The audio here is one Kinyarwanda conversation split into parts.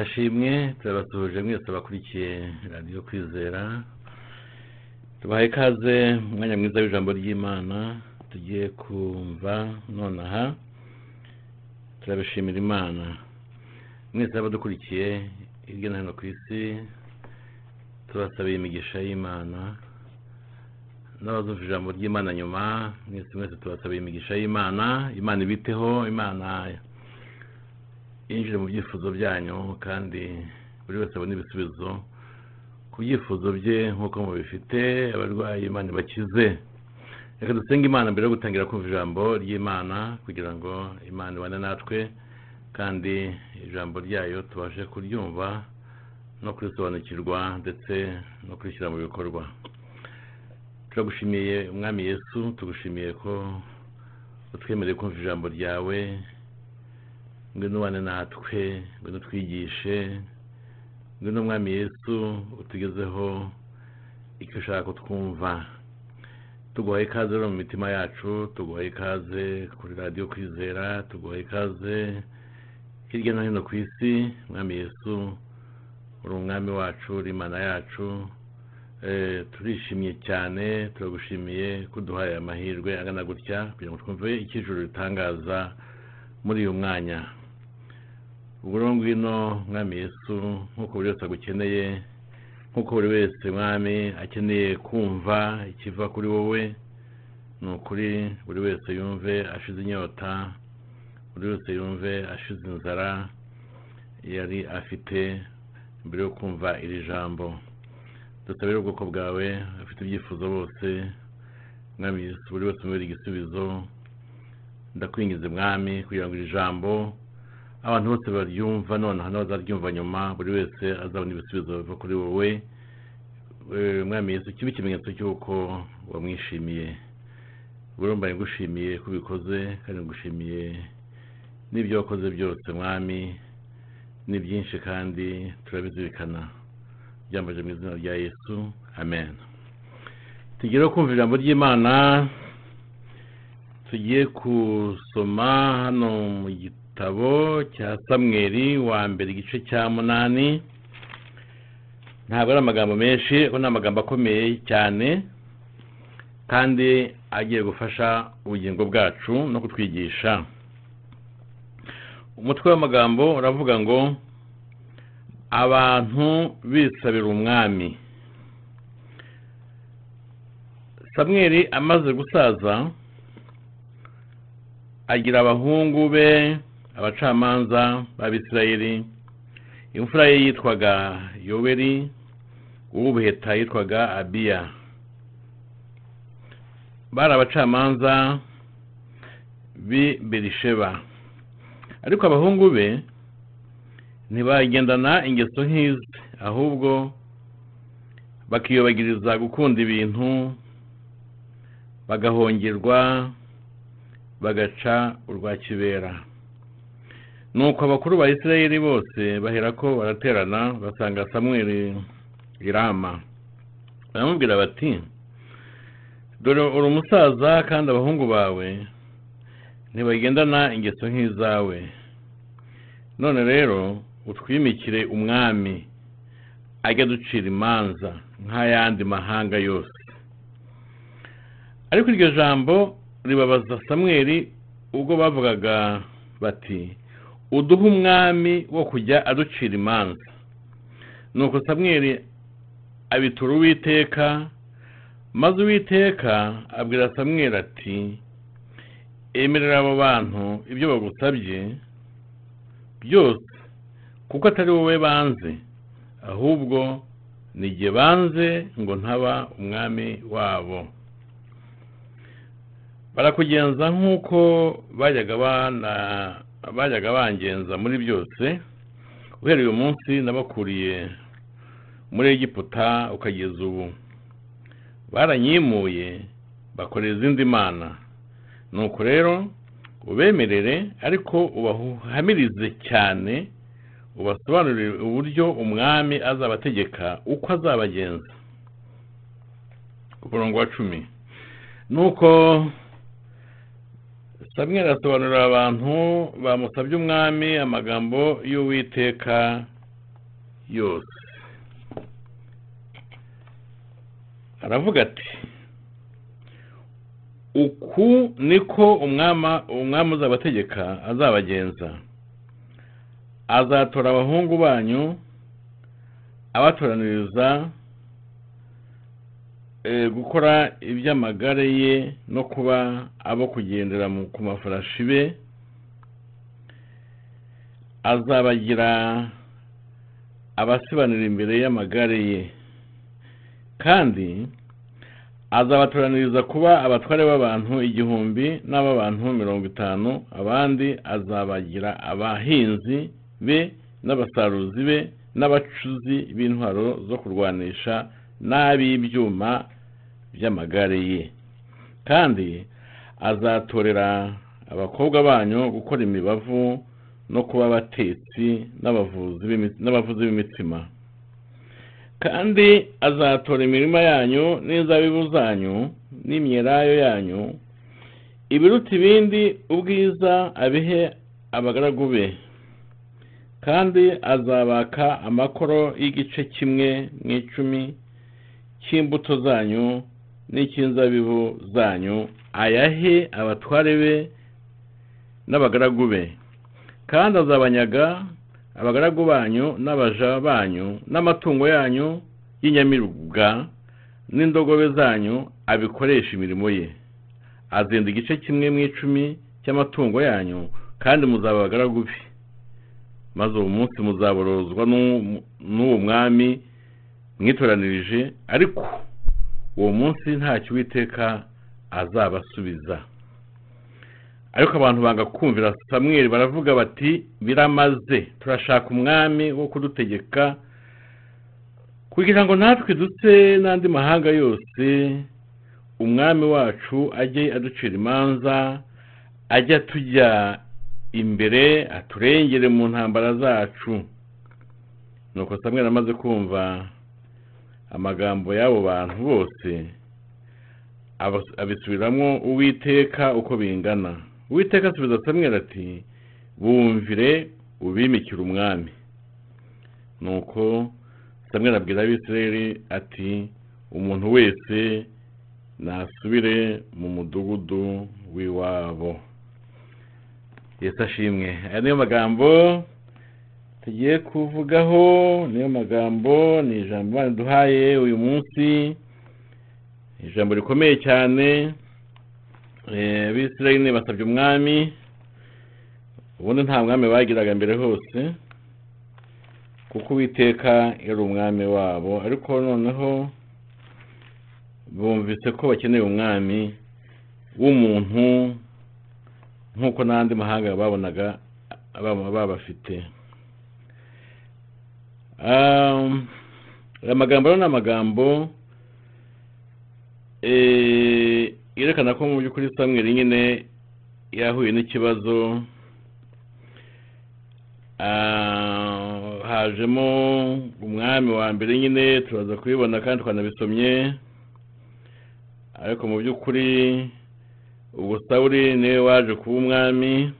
yesu ashimwe turabasuhuje mwese abakurikiye radiyo kwizera. Tubahaye ikaze umwanya mwiza w'ijambo ry'imana tugiye kumva nonaha turabishimira imana. Mwese abadukurikiye hirya no hino ku isi tubasabiye imigisha y'imana n'abazumva ijambo ry'imana nyuma mwese mwese tubasabiye imigisha y'imana imana ibiteho imana yinjire mu byifuzo byanyu kandi buri wese abone ibisubizo ku byifuzo bye nk'uko mubifite abarwayi imana bakize reka dusenge imana mbere yo gutangira kumva ijambo ry'imana kugira ngo imana ibane natwe kandi ijambo ryayo tubashe kuryumva no kurisobanukirwa ndetse no kurishyira mu bikorwa. Turagushimiye umwami yesu tugushimiye ko utwemereye kumva ijambo ryawe. Ngwino ubane natwe ngwino twigishe ngwino umwami yesu utugezeho icyo ushaka ko twumva tuguhaye ikaze rero mu mitima yacu tuguhaye ikaze kuri radiyo kwizera tuguhaye ikaze hirya no hino ku isi. Umwami yesu uri umwami wacu uri imana yacu. Turishimye cyane turagushimiye ko uduhaye amahirwe angana gutya kugira ngo twumve icyo ijoro ritangaza muri uyu mwanya. Ubwo rero ngwino mwami yesu nk'uko buri wese agukeneye nk'uko buri wese mwami akeneye kumva ikiva kuri wowe ni ukuri buri wese yumve ashize inyota buri wese yumve ashize inzara yari afite mbere yo kumva iri jambo. Dusabire ubwoko bwawe afite ibyifuzo bose mwami yesu buri wese umubere igisubizo ndakwingize mwami kugira ngo iri jambo abantu bose baryumva noneho n'abazaryumva nyuma buri wese azabona ibisubizo biva kuri wowe. Mwami yesu kibe ikimenyetso cy'uko wamwishimiye. Burumva ngushimiye ko ubikoze kandi ngushimiye n'ibyo wakoze byose mwami. Ni byinshi kandi turabizirikana. Byambaje mu izina rya yesu. Amen. Tugere kumva ijambo ry'imana. Tugiye gusoma hano mu gitabo cya samweri wa mbere igice cya munani. Ntabwo ari amagambo menshi ariko ni amagambo akomeye cyane kandi agiye gufasha ubugingo bwacu no kutwigisha. Umutwe w'amagambo uravuga ngo abantu bisabira umwami. Samweri amaze gusaza agira abahungu be abacamanza b'abisirayeli imfura ye yitwaga yoweri uw'ubuheta yitwaga abiya. Bari abacamanza b'i berisheba ariko abahungu be ntibagendana ingeso nk'izi ahubwo bakiyobagiriza gukunda ibintu bagahongerwa bagaca urwa kibera. Nuko abakuru ba isirayeli bose bahera ko baraterana basanga samweri irama baramubwira bati dore uri umusaza kandi abahungu bawe ntibagendana ingeso nk'izawe. None rero utwimikire umwami ajya ducira imanza nk'ayandi mahanga yose. Ariko iryo jambo ribabaza samweri ubwo bavugaga bati uduhe umwami wo kujya aducira imanza. Nuko samweri abitura uwiteka maze uwiteka abwira samweri ati emerera abo bantu ibyo bagusabye byose kuko atari wowe banze ahubwo ni igihe banze ngo ntaba umwami wabo. Barakugenza nk'uko bajyaga bangenza muri byose uhereye uyu munsi nabakuriye muri egiputa ukageza ubu baranyimuye bakorera izindi mana. Nuko rero ubemerere ariko ubahamirize cyane ubasobanurire uburyo umwami azabategeka uko azabagenza. Ku murongo wa cumi. Nuko samweri asobanurira abantu bamusabye umwami amagambo y'uwiteka yose. Aravuga ati uku niko umwami uzabategeka azabagenza. Azatora abahungu banyu abatoraniriza gukora iby'amagare ye no kuba abo kugendera ku mafarashi be azabagira abasibanira imbere y'amagare ye. Kandi azabatoraniriza kuba abatware b'abantu igihumbi n'ab'abantu mirongo itanu abandi azabagira abahinzi be n'abasaruzi be n'abacuzi b'intwaro zo kurwanisha n'ab'ibyuma by'amagare ye. Kandi azatorera abakobwa banyu gukora imibavu no kuba abatetsi n'abavuzi b'imi- n'abavuzi b'imitsima. Kandi azatora imirima yanyu n'inzabibu zanyu n'imyelayo yanyu ibiruta ibindi ubwiza abihe abagaragu be. Kandi azabaka amakoro y'igice kimwe mu icumi cy'imbuto zanyu n'icy'inzabibu zanyu ayahe abatware be n'abagaragu be? Kandi azabanyaga abagaragu banyu n'abaja banyu n'amatungo yanyu y'inyamirwa n'indogobe zanyu abikoresha imirimo ye. Azenda igice kimwe mu icumi cy'amatungo yanyu kandi muzaba abagaragu be. Maze uwo munsi muzaborozwa n'u- n'uwo mwami mwitoranirije ariko uwo munsi ntacyo uwiteka azabasubiza. Ariko abantu banga kumvira samweli baravuga bati biramaze turashaka umwami wo kudutegeka kugira ngo natwe dutse n'andi mahanga yose umwami wacu ajye aducira imanza ajye atujya imbere aturengere mu ntambara zacu. Nuko samweli amaze kumva amagambo y'abo bantu bose abisubiramo uwiteka uko bingana. Uwiteka asubiza samweli ati bumvire ubimikire umwami. Nuko samweli abwira abisirayeli ati umuntu wese nasubire mu mudugudu w'iwabo. Yesu ashimwe. Aya niyo magambo tugiye kuvugaho niyo magambo ni ijambo Imana duhaye uyu munsi ijambo rikomeye cyane Eh, abisirayeli basabye umwami ubundi nta mwami bagiraga mbere hose kuko uwiteka yari umwami wabo. Ariko noneho bumvise ko bakeneye umwami w'umuntu nk'uko n'andi mahanga babonaga baba babafite. Um, aya magambo rero ni amagambo eh, yerekana ko mu by'ukuri samweli nyine yahuye n'ikibazo Ah, hajemo umwami wa mbere nyine turaza kubibona kandi twanabisomye ariko mu by'ukuri ubu sawuli ni we waje kuba umwami.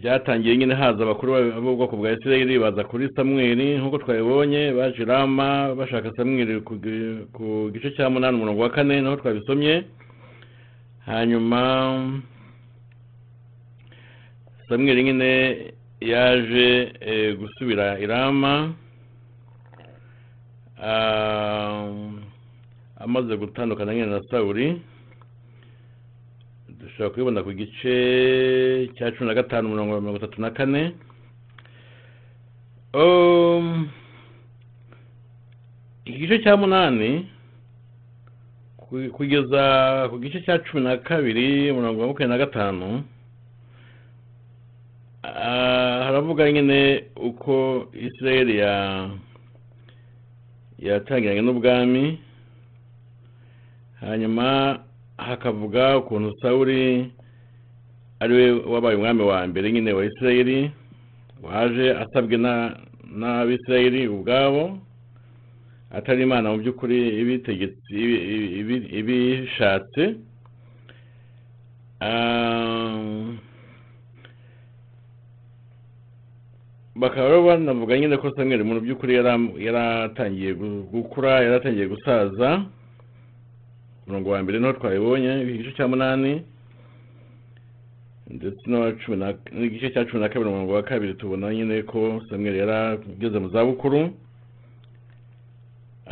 Byatangiye nyine haza abakuru b'ubwoko bwa isirayeli baza kuri samweli nk'uko twabibonye baje i rama bashaka samweli ku gi- ku gice cya munani umurongo wa kane naho twabisomye. Hanyuma samweli nyine yaje eh, gusubira i rama Ah, amaze gutandukana nyine na sawuli dushobora kubibona ku gice cya cumi na gatanu mirongo itatu na kane. Um, igice cya munani ku- kugeza ku gice cya cumi na kabiri mirongo makumyabiri na gatanu. Ah, haravuga nyine uko isirayeli ya yatangiranye n'ubwami. Hanyuma hakavuga ukuntu sawuli ari we wabaye umwami wa mbere nyine wa isirayeli waje asabwe na n'abisirayeli ubwabo atari imana mu by'ukuri ibishatse. Bakaba banavuga nyine ko samweli mu by'ukuri yara- yaratangiye gu- gukura yaratangiye gusaza. Umurongo wa mbere ni ho twabibonye igice cya munani ndetse n'igice cya cumi na kabiri umurongo wa kabiri tubona nyine ko samweli yarageze mu zabukuru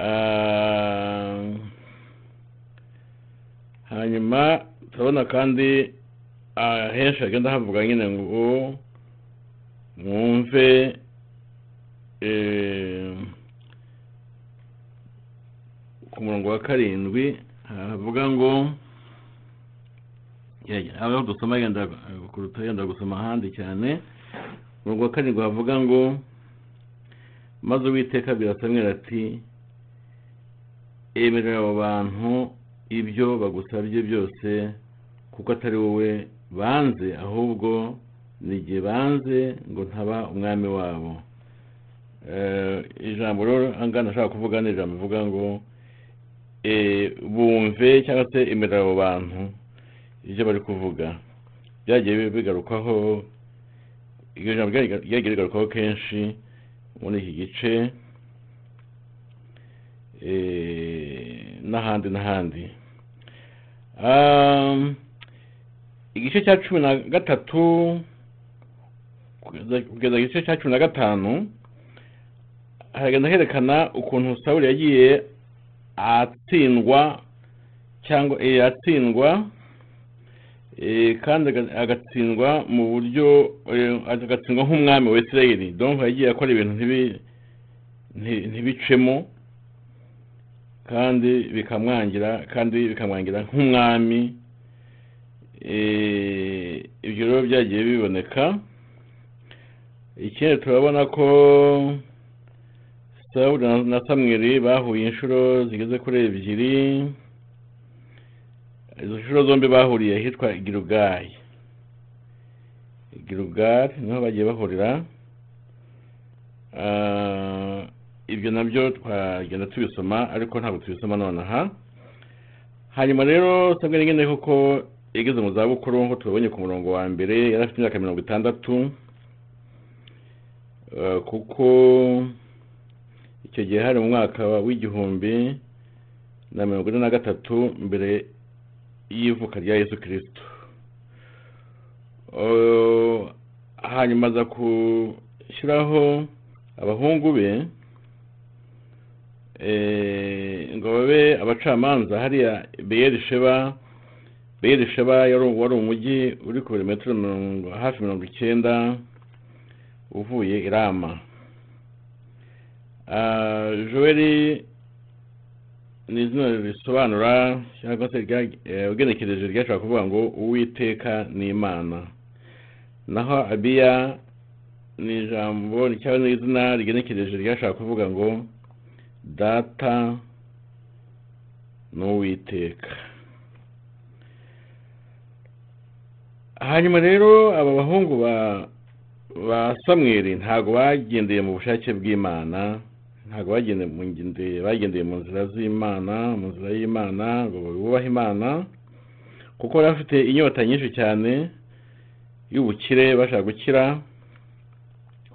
Ah, hanyuma turabona kandi ah, henshi hagenda havuga nyine ngo mwumve eh, ku murongo wa karindwi havuga ngo aho dusoma yenda kuruta yenda gusoma ahandi cyane umurongo wa karindwi havuga ngo maze uwiteka abwira samweli ati emerera abo bantu ibyo bagusabye byose kuko atari wowe banze ahubwo ni igihe banze ngo ntaba umwami wabo. Eh, ijambo rero angana ashaka kuvuga ni ijambo rivuga ngo bumve cyangwa se emerera abo bantu ibyo bari kuvuga. Byagiye bigarukwaho iryo jambo ryagiye rigarukwaho kenshi muri iki gice eh, n'ahandi n'ahandi. Um, igice cya cumi na gatatu kugeza igice cya cumi na gatanu haragenda herekana ukuntu sawuli yagiye atsindwa cyangwa eh, atsindwa eh, kandi aga- agatsindwa mu buryo eh, agatsindwa nk'umwami wa isirayeli donc yagiye akora ibintu ntibi- nti- ntibicemo kandi bikamwangira kandi bikamwangira nk'umwami. Ibyo rero byagiye biboneka. Ikindi turabona ko sawuli na- samweli bahuye inshuro zigeze kuri ebyiri. Izo nshuro zombi bahuriye ahitwa girugayi girugali ni ho bagiye bahurira. Ah, ibyo na byo twagenda tubisoma ariko ntabwo tubisoma nonaha hanyuma rero samweli nyine kuko yageze mu zabukuru nk'uko tubonye ku murongo wa mbere yari afite imyaka mirongo itandatu. Eh, kuko icyo gihe hari mu mwaka w'igihumbi na mirongo ine na gatatu mbere y'ivuka rya yesu kirisito hanyuma aza gushyiraho abahungu be ngo babe abacamanza. Hariya beyeri sheba beyeri sheba yari wari umujyi uri ku birometero hafi mirongo icyenda uvuye i joeli ni izina risobanura cyangwa se ugenekereje ryashobora kuvuga ngo uwiteka ni imana naho abiya ni ijambo cyangwa ni izina rigenekereje ryashobora kuvuga ngo data n'uwiteka hanyuma rero aba bahungu ba samweli ntabwo bagendeye mu bushake bw'imana ntabwo bagendeye mu nzira z'imana mu nzira y'imana ngo bubahe imana kuko bari bafite inyota nyinshi cyane y'ubukire bashaka gukira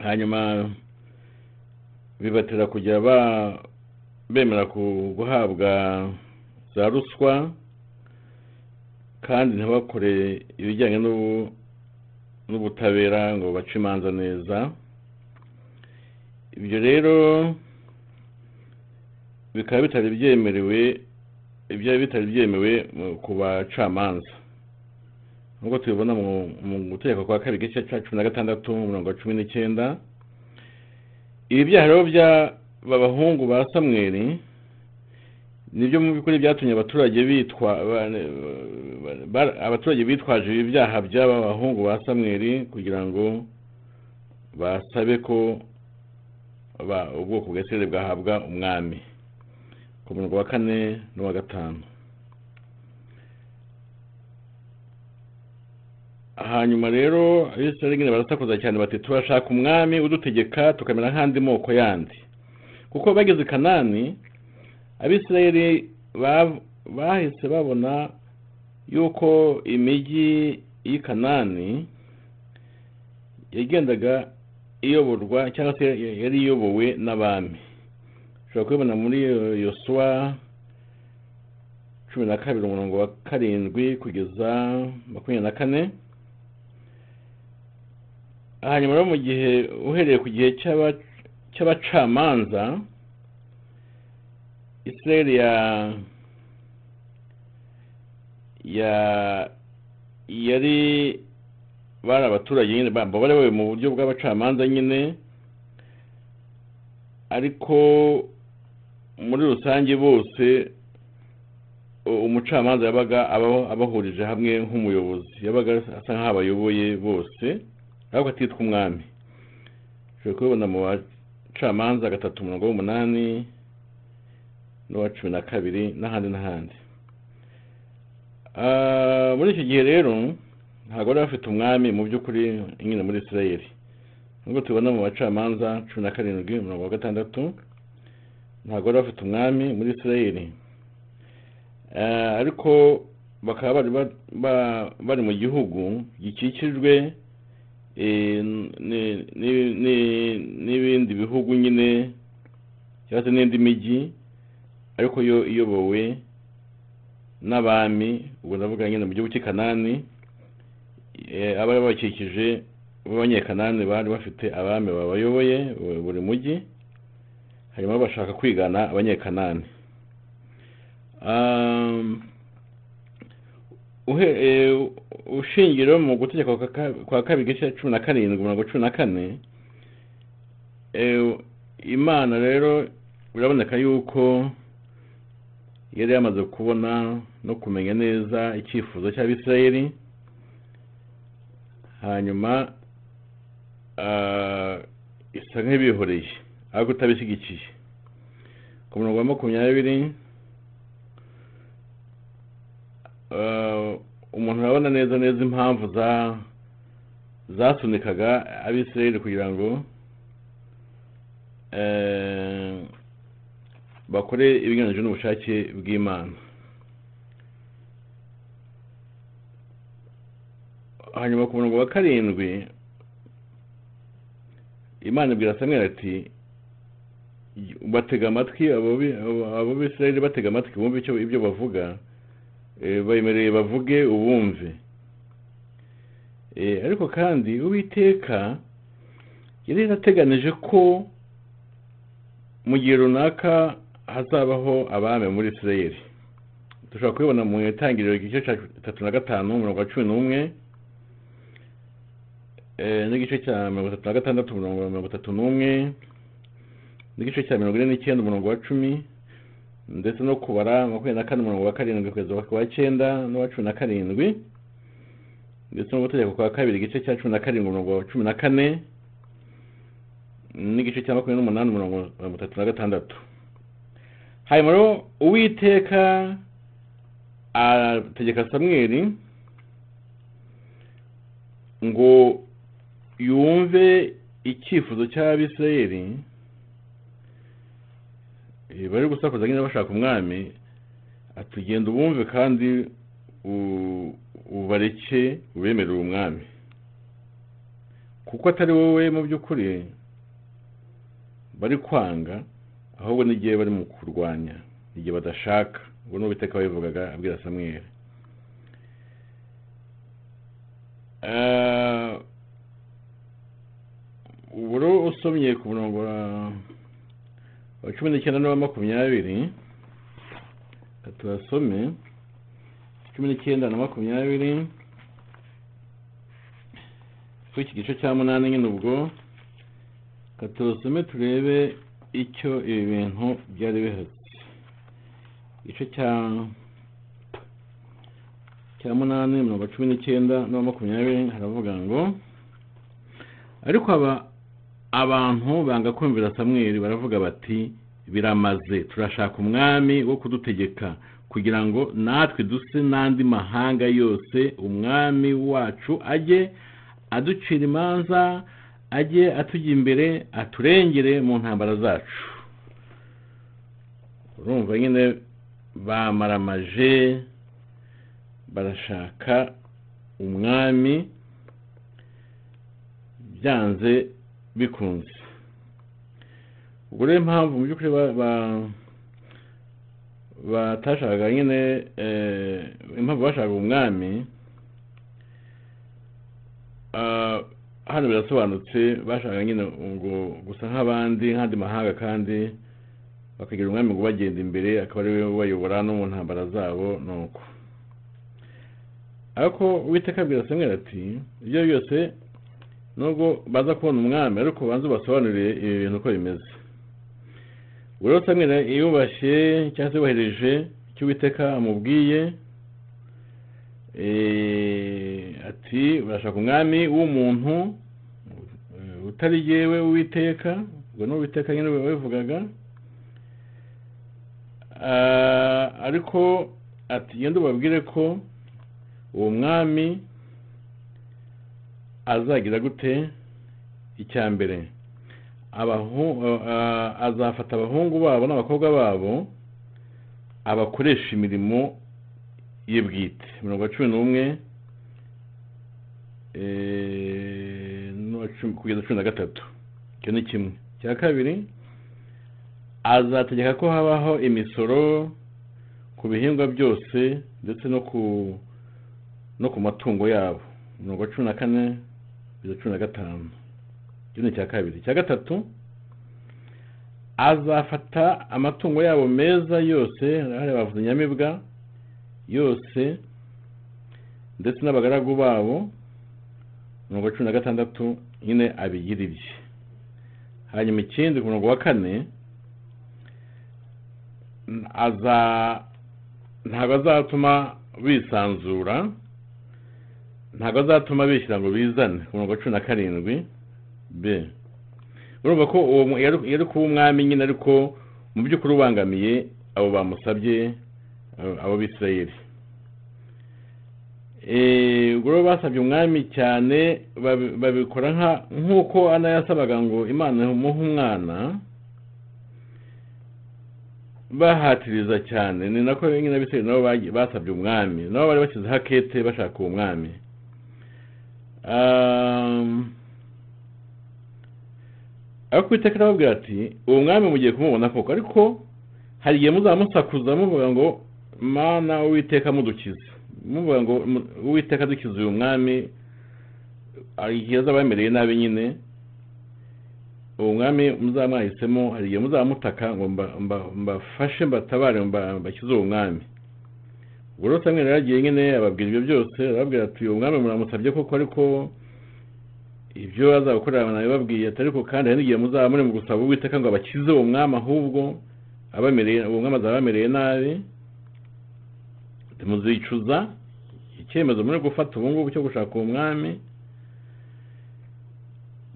hanyuma bibatera kujya bemera guhabwa za ruswa kandi ntibakore ibijyanye n'ubu n'ubutabera ngo bace imanza neza. Ibyo rero bikaba bitari byemerewe ibyari bitari byemewe ku bacamanza. Nk'uko tubibona mu gutegeka kwa kabiri igice cya cumi na gatandatu umurongo wa cumi n'icyenda ibi byaha rero by'aba bahungu ba samweli ni byo mu by'ukuri byatumye abaturage bitwa ba- ba- abaturage bitwaje ibi byaha by'aba bahungu ba samweli kugira ngo basabe ko ubwoko bwa bwahabwa umwami. Ku murongo wa kane n'uwa gatanu. Hanyuma rero abisirayeli nyine barasakuza cyane bati turashaka umwami udutegeka tukamera nk'andi moko yandi. Kuko bageze i kanani abisirayeli ba- bahise babona yuko imijyi y'i kanani yagendaga iyoborwa cyangwa se yari iyobowe n'abami. Ushobora kubibona muri yosuwa cumi na kabiri umurongo wa karindwi kugeza makumyabiri na kane hanyuma rero mu gihe uhereye ku gihe cy'aba- cy'abacamanza israeli ya ya yari bari abaturage nyine ba- bari bayobowe mu buryo bw'abacamanza nyine ariko muri rusange bose umucamanza yabaga aba- abahurije hamwe nk'umuyobozi. Yabaga asa nk'aho abayoboye bose ariko atitwa umwami. Ushobora kubibona mu bacamanza gatatu umurongo w'umunani n'uwa cumi na kabiri n'ahandi n'ahandi. Ah, muri icyo gihe rero ntabwo bari bafite umwami mu by'ukuri nyine muri israeli nubwo tubona mu bacamanza cumi na karindwi umurongo wa gatandatu ntabwo bari bafite umwami muri israeli Ah, ariko bakaba bari ba- ba- bari mu gihugu gikikijwe eh, ni- ni- ni- n'ibindi bihugu nyine cyangwa se n'indi mijyi ariko yo iyobowe n'abami ubwo ndavuga nyine mu gihugu cy'i kanani eh, abari babakikije b'abanyekanani bari bafite abami babayoboye bu- buri mujyi. Hanyuma bashaka kwigana abanyekanani. Um, eh, ushingiro mu gutegeka kwa ka- kwa kabiri igice cumi na karindwi umurongo cumi na kane eh, imana rero biraboneka yuko yari yamaze kubona no kumenya neza icyifuzo cy'abisirayeli. Hanyuma ah, isa nk'ibihoreye. Ariko utabishyigikiye ku murongo wa makumyabiri ah, umuntu arabona neza neza impamvu za zasunikaga abisirayeli kugira ngo eh, bakore ibiganije n'ubushake bw'imana. Hanyuma ku murongo wa karindwi imana ibwira samweli ati batega amatwi bisirayeli batega amatwi bumve icyo ibyo bavuga eh, bemereye bavuge ubumve. Eh, ariko kandi uwiteka yari yarateganije ko mu gihe runaka hazabaho abami muri isirayeli dushobora kubibona mu itangiriro igice cya tatu na gatanu umurongo wa cumi n'umwe eh, n'igice cya mirongo itatu na gatandatu mirongo itatu n'umwe n'igice cya mirongo ine n'icyenda umurongo wa cumi ndetse no kubara makumyabiri na kane umurongo wa karindwi kugeza ku wa cyenda n'uwa cumi na karindwi ndetse no gutegeka kwa kabiri igice cya cumi na karindwi umurongo wa cumi na kane n'igice cya makumyabiri n'umunani umurongo wa mirongo itatu na gatandatu. Hanyuma rero uwiteka ategeka samweli ngo yumve icyifuzo cy'abisirayeli eh, bari gusakuza nyine bashaka umwami atugenda ubumve kandi ubareke ubemerere umwami kuko atari wowe mu by'ukuri bari kwanga ahubwo n'igihe bari mu kurwanya igihe badashaka. Ubwo ni uwiteka wabivugaga abwira samweli Eh, ubu rero usomye ku murongo wa cumi n'icyenda n'uwa makumyabiri. Reka tuhasome cumi n'icyenda na makumyabiri. Kuri iki gice cya munani nyine ubwo reka tuhasome turebe icyo ibi bintu byari bihatse igice cya cya munani mirongo cumi n'icyenda n'uwa makumyabiri haravuga ngo ariko aba abantu banga kumvira samweli baravuga bati biramaze turashaka umwami wo kudutegeka kugira ngo natwe duse n'andi mahanga yose umwami wacu ajye aducira imanza ajye atujya imbere aturengere mu ntambara zacu. Urumva nyine bamaramaje barashaka umwami byanze bikunze ubwo rero impamvu mu by'ukuri ba- ba- batashakaga nyine impamvu bashakaga umwami hano birasobanutse bashakaga nyine ngo gusa nk'abandi nk'andi mahanga kandi bakagira umwami ngo bagenda imbere akaba ari we ubayobora no mu ntambara zabo nuko ariko uwiteka abwira samweli ati ibyo byose nubwo baza kubona umwami ariko banze ubasobanurire ibi bintu uko bimeze. Ubwo rero samweli yubashye cyangwa se yubahirije icyo uwiteka amubwiye eh, ati barashaka umwami w'umuntu utari jyewe uwiteka? Ubwo ni uwiteka nyine wabivugaga. Ah, ariko ati genda ubabwire ko uwo mwami azagira gute? Icya mbere abahu- ah, azafata abahungu babo n'abakobwa babo abakoresha imirimo ye bwite. Mirongo cumi n'umwe eh, kugeza cumi na gatatu. Icyo ni kimwe. Icya kabiri azategeka ko habaho imisoro ku bihingwa byose ndetse no ku matungo yabo. Mirongo cumi na kane kugeza cumi na gatanu. Ni icya kabiri. Icya gatatu azafata amatungo yabo meza yose hariya bavuze inyamibwa yose ndetse n'abagaragu babo mirongo cumi na gatandatu nyine abigira ibye. Hanyuma ikindi ku murongo wa kane aza ntabwo azatuma bisanzura ntabwo azatuma bishyira ngo bizane ku murongo wa cumi na karindwi b. Urumva ko uwo yari kuba umwami nyine ariko mu by'ukuri ubangamiye abo bamusabye abo- bisirayeli. Eh, ubwo basabye umwami cyane babi- babikora nk'uko ana yasabaga ngo imana imuhe umwana bahatiriza cyane. Ni nako nyine abisirayeli nabo basabye umwami. Nabo bari bashyizeho akete bashaka uwo mwami. Um, ariko uwiteka arababwira ati uwo mwami mugiye kumubona koko? Ariko hari igihe muzamusakuza muvuga ngo mana uwiteka mudukize. Muvuga ngo uwiteka dukize uyu mwami hari igihe azaba yamereye nabi nyine. Uwo mwami muzaba mwahisemo hari igihe muzamutaka ngo mba- mba- mbafashe mbatabare mba- mbakize uwo mwami. Rero samweli yaragiye nyine ababwira ibyo byose arababwira ati uwo mwami muramusabye koko ariko ibyo azagukorera nabibabwiye ati ariko kandi hari n'igihe muzaba muri mu gusaba uwiteka ngo abakize uwo mwami ahubwo abamereye uwo mwami azaba abamereye nabi. Muzicuza icyemezo muri gufata ubu ngubu cyo gushaka uwo mwami.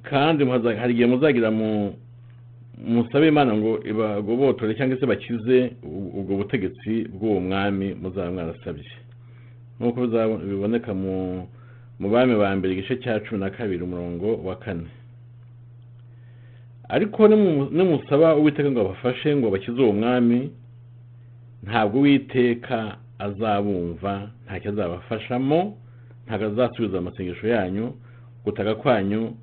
Kandi hari igihe muzagira mu musabe imana ngo ibagobotore cyangwa se bakize ubwo butegetsi bw'uwo mwami muzaba mwarasabye nk'uko biboneka mu bami ba mbere igice cya cumi na kabiri umurongo wa kane. Ariko nimu- nimusaba uwiteka ngo abafashe ngo bakize uwo mwami ntabwo uwiteka azabumva ntacyo azabafashamo ntabwo azasubiza amasengesho yanyu gutaka kwanyu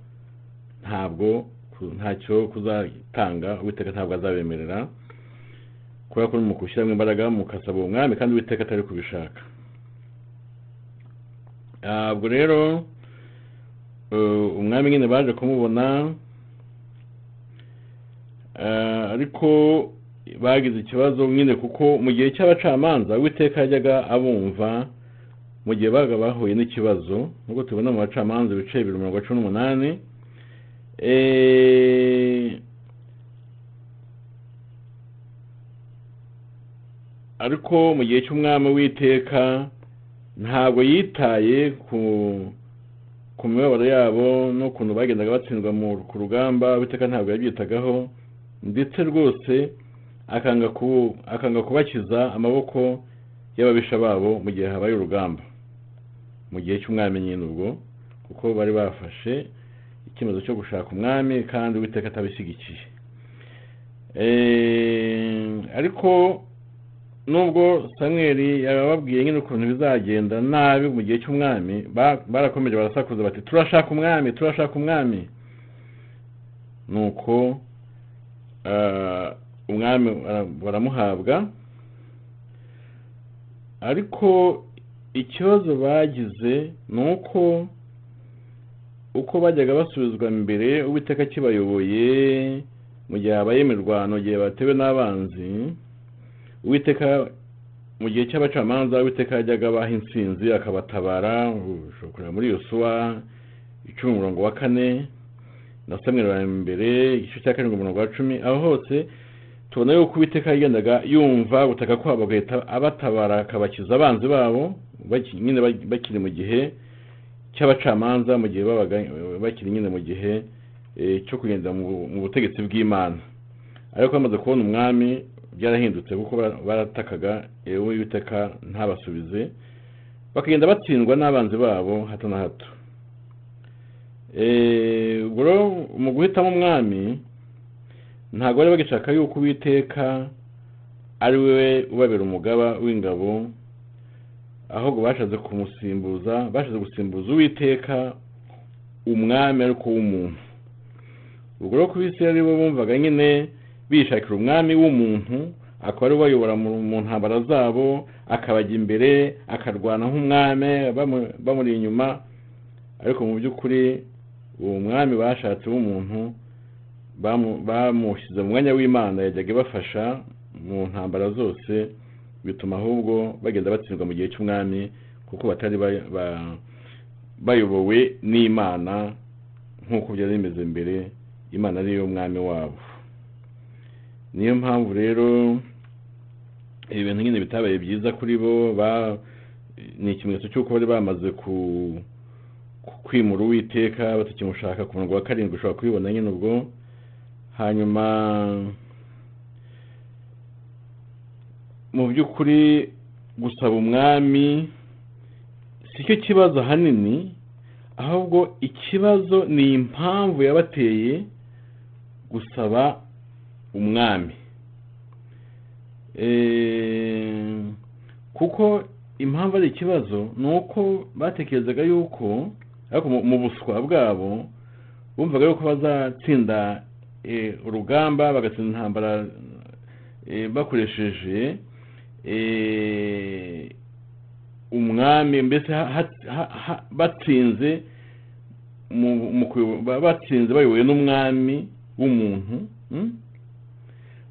ntabwo ntacyo kuzatanga uwiteka ntabwo azabemerera. Kubera ko mu gushyiramo imbaraga mukasaba uwo mwami kandi uwiteka atari kubishaka. Ntabwo rero eh, umwami nyine baje kumubona eh, ariko bagize ikibazo nyine kuko mu gihe cy'abacamanza uwiteka yajyaga abumva mu gihe baga bahuye n'ikibazo. Nk'uko tubona mu bacamanza ibice bibiri mirongo cumi n'umunani ariko mu gihe cy'umwami w'iteka ntabwo yitaye ku mibabaro yabo n'ukuntu bagendaga batsindwa ku rugamba witeka ntabwo yabyitagaho ndetse rwose akanga kubakiza amaboko y'ababisha babo mu gihe habaye urugamba. Mu gihe cy'umwami nyine ubwo kuko bari bafashe icyemezo cyo gushaka umwami kandi uwiteka atabishyigikiye Eh, ariko nubwo samweli yababwiye nyine ukuntu bizagenda nabi mu gihe cy'umwami ba- barakomeje barasakuza bati turashaka umwami turashaka umwami. Nuko ah, umwami bara- baramuhabwa. Ariko ikibazo bagize ni uko uko bajyaga basubizwa mbere uwiteka kibayoboye mu gihe habaye imirwano igihe batewe n'abanzi uwiteka mu gihe cy'abacamanza uwiteka yajyaga abaha intsinzi akabatabara kureba muri yosuwa icumi umurongo wa kane na samweli wa mbere igice cya karindwi umurongo wa cumi aho hose tubona yuko uwiteka yagendaga yumva gutaka kwabo agahita abatabara akabakiza abanzi babo nyine bak- bakiri mu gihe cy'abacamanza mu gihe babaga bakiri nyine mu gihe eh, cyo kugenda mu butegetsi bw'imana. Ariko bamaze kubona umwami byarahindutse kuko bara- baratakaga yewe uwiteka ntabasubize bakagenda batsindwa n'abanzi babo hato na hato. Eh, ubwo mu guhitamo umwami ntabwo bari bagishaka yuko uwiteka ari we ubabera umugaba w'ingabo ahubwo bashatse kumusimbuza bashatse gusimbuza uwiteka umwami ariko w'umuntu. Ubwo rero ku isi ari bo bumvaga nyine bishakira umwami w'umuntu akaba ari we ubayobora mu ntambara zabo akabajya imbere akarwana nk'umwami bamu- bamuri inyuma. Ariko mu by'ukuri uwo mwami bashatse w'umuntu bamu- bamushyize mu mwanya w'imana yajyaga ibafasha mu ntambara zose bituma ahubwo bagenda batsindwa mu gihe cy'umwami kuko batari ba- ba- bayobowe n'imana nk'uko byari bimeze mbere imana ariyo mwami wabo. Niyo mpamvu rero ibi bintu nyine bitabaye byiza kuri bo ni ikimenyetso cy'uko bari bamaze ku- kwimura uwiteka batakimushaka ku murongo wa karindwi ushobora kubibona nyine ubwo. Hanyuma mu by'ukuri gusaba umwami si cyo kibazo ahanini ahubwo ikibazo ni impamvu yabateye gusaba umwami. Eh, kuko impamvu ari ikibazo ni uko batekerezaga yuko ariko mu- buswa bwabo bumvaga yuko bazatsinda eh, urugamba bagatsinda intambara eh, bakoresheje umwami mbese batsinze batsinze bayobowe n'umwami w'umuntu mm?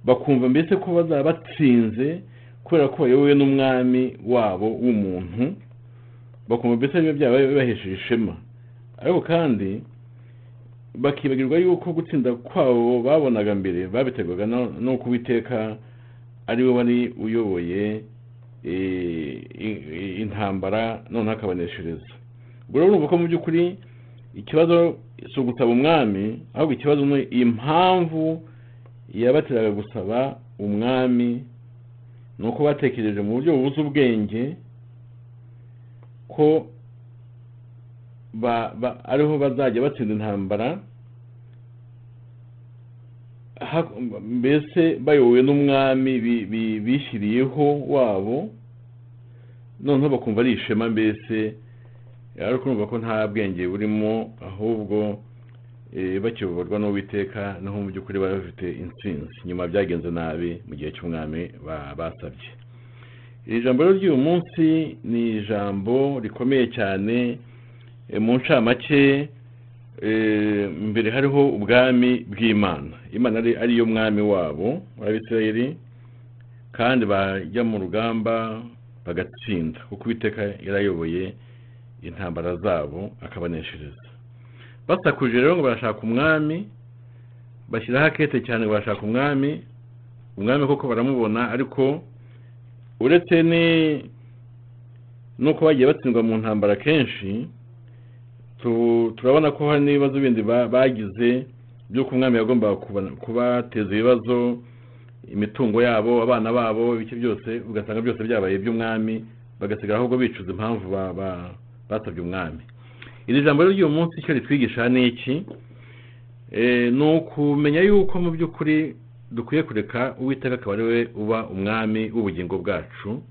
bakumva mbese ko bazaba batsinze kubera ko bayobowe n'umwami wabo w'umuntu bakumva mbese biba byaba bibahesheje ishema ariko kandi bakibagirwa yuko gutsinda kwabo babonaga mbere babiterwaga no- n'uko uwiteka ari we wari uyoboye eh, i- intambara noneho akabaneshereza ubwo rero urumva ko mu by'ukuri ikibazo si ugusaba umwami ahubwo ikibazo ni impamvu yabateraga gusaba umwami ni uko batekereje mu buryo bubuze ubwenge ko ariho bazajya batsinda intambara mbese bayobowe n'umwami bi- bi- bishyiriyeho wabo noneho bakumva ari ishema mbese ariko urumva ko nta bwenge burimo ahubwo eh, bakiyoborwa n'uwiteka naho mu by'ukuri bari bafite intsinzi. Nyuma byagenze nabi mu gihe cy'umwami ba- basabye. Iri jambo rero ry'uyu munsi ni ijambo rikomeye cyane eh, mu ncamake mbere hariho ubwami bw'imana. Imana ari ariyo mwami wabo w'abisirayeli kandi bajya mu rugamba bagatsinda kuko uwiteka yarayoboye intambara zabo akabaneshereza. Basakuje rero ngo barashaka umwami bashyiraho akete cyane ngo barashaka umwami umwami koko baramubona ariko uretse ni nuko bagiye batsindwa mu ntambara kenshi turabona ko hari n'ibibazo bindi ba- bagize by'uko umwami yagombaga kuba- kubateza ibibazo imitungo yabo abana babo ibice byose ugasanga byose byabaye iby'umwami bagasigara ahubwo bicuza impamvu ba- ba- basabye umwami. Iri jambo ry'uyu munsi icyo ritwigisha ni iki? Eh, ni ukumenya yuko mu by'ukuri dukwiye kureka uwiteka akaba ari we uba umwami w'ubugingo bwacu.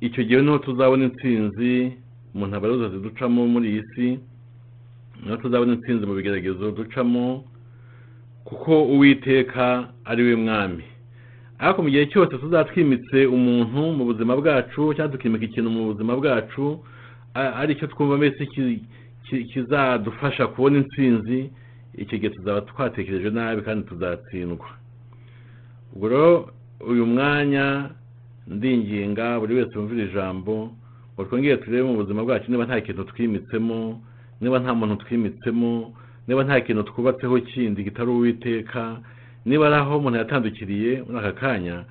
Icyo gihe ni ho tuzabona intsinzi mu ntambaro zose ducamo muri iyi si ni ho tuzabona intsinzi mu bigeragezo ducamo kuko uwiteka ari we mwami. Ariko mu gihe cyose tuzatwimitse umuntu mu buzima bwacu cyangwa tukimika ikintu mu buzima bwacu a- ari cyo twumva mbese ki- ki- kizadufasha kubona intsinzi icyo gihe tuzaba twatekereje nabi kandi tuzatsindwa. Ubwo rero uyu mwanya ndinginga buri wese wumvira ijambo twongere turebe mu buzima bwacu niba nta kintu twimitsemo niba nta muntu twimitsemo niba nta kintu twubatseho kindi kitari uwiteka niba ari aho umuntu yatandukiriye muri aka kanya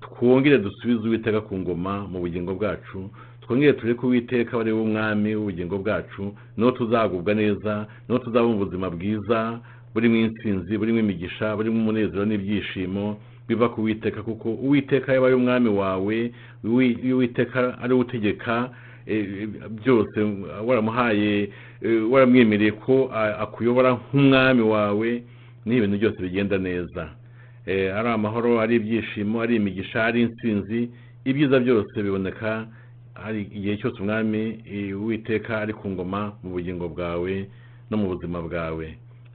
twongere dusubize uwiteka ku ngoma mu bugingo bwacu twongere tureke uwiteka aba ari we umwami w'ubugingo bwacu ni ho tuzagubwa neza ni ho tuzabona ubuzima bwiza burimo intsinzi burimo imigisha burimo umunezero n'ibyishimo. Biva ku witeka kuko uwiteka yaba ari umwami wawe iyo uwiteka ari utegeka eh, byose waramuhaye eh, waramwemereye ko akuyobora nk'umwami wawe ni ho ibintu byose bigenda neza. Eh, ari amahoro ari ibyishimo ari imigisha ari intsinzi ibyiza byose biboneka ari igihe cyose umwami uwiteka ari ku ngoma mu bugingo bwawe no mu buzima bwawe.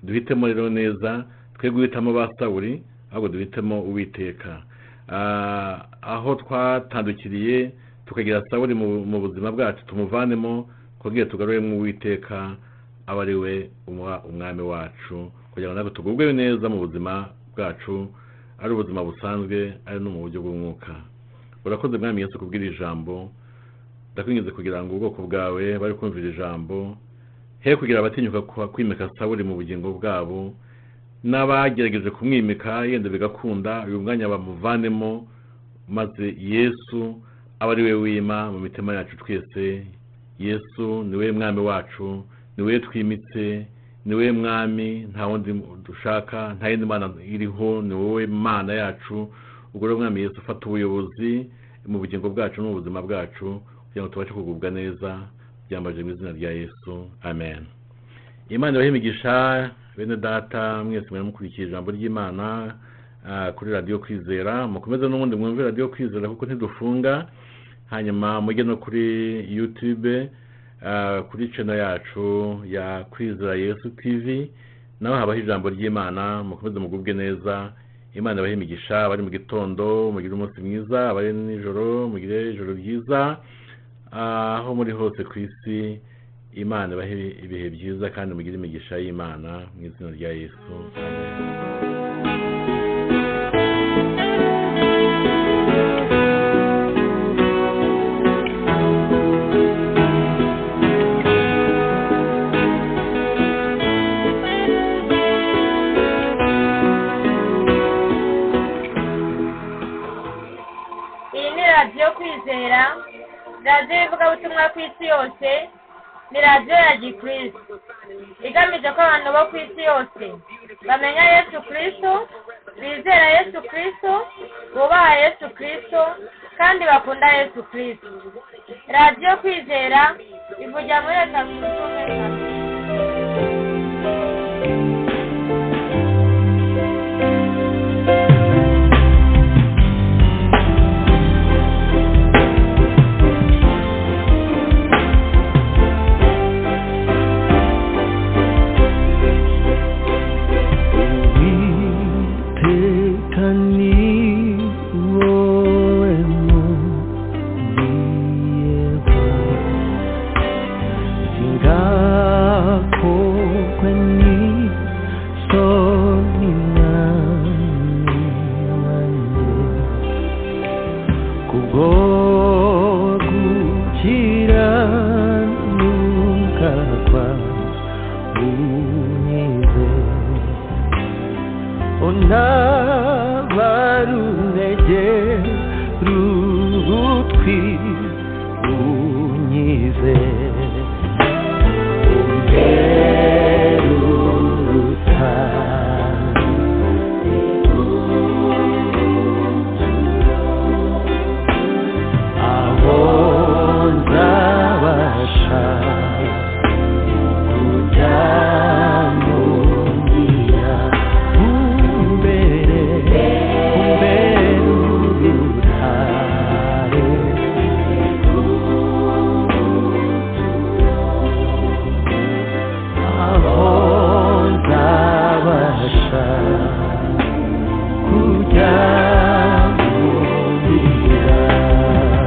Duhitemo rero neza twe guhitamo ba sawuri ahubwo duhitemo uwiteka. Ah, aho twatandukiriye tukagira sawuri mu buzima bwacu tumuvanemo twongere tugaruremo uwiteka aba ari we umwami wacu kugira ngo natwe tugubwe neza mu buzima bwacu ari ubuzima busanzwe ari no mu buryo bw'umwuka. Urakoze mwami yesu kubwira ijambo. Ndakwinjiza kugira ngo ubwoko bwawe bari kumvira ijambo. He kugira abatinyuka kwimika sawuri mu bugingo bwabo n'abagerageje kumwimika yenda bigakunda uyu mwanya bamuvanemo maze yesu aba ari we wima mu mitima yacu twese. Yesu ni we mwami wacu ni we twimitse ni we mwami nta wundi dushaka nta yindi mana iriho ni wowe mana yacu. Ubwo rero mwami yesu ufata ubuyobozi mu bugingo bwacu no mu buzima bwacu kugira ngo tubashe kugubwa neza byambaje mu izina rya yesu. Amen. Imana ibahe imigisha bene data mwese mwari mukurikiye ijambo ry'imana ah, kuri radiyo kwizera. Mukomeze n'ubundi mwumve radiyo kwizera kuko ntidufunga hanyuma mujye no kuri youtube ah, kuri channel yacu ya kwizera yesu tv naho habaho ijambo ry'imana. Mukomeze mugubwe neza. Imana ibahe imigisha abari mu gitondo mugire umunsi mwiza abari nijoro mugire ijoro ryiza. Ah, aho muri hose ku isi imana ibahe ibihe byiza kandi mugire imigisha y'imana mu izina rya yesu. Radiyo kwizera. Radiyo y'ivugabutumwa ku isi yose. Ni radiyo ya gikristo igamije ko abantu bo ku isi yose bamenya yesu kristo bizera yesu kristo bubaha yesu kristo kandi bakunda yesu kristo. Radiyo kwizera ivugira muri leta zunze ubumwe when you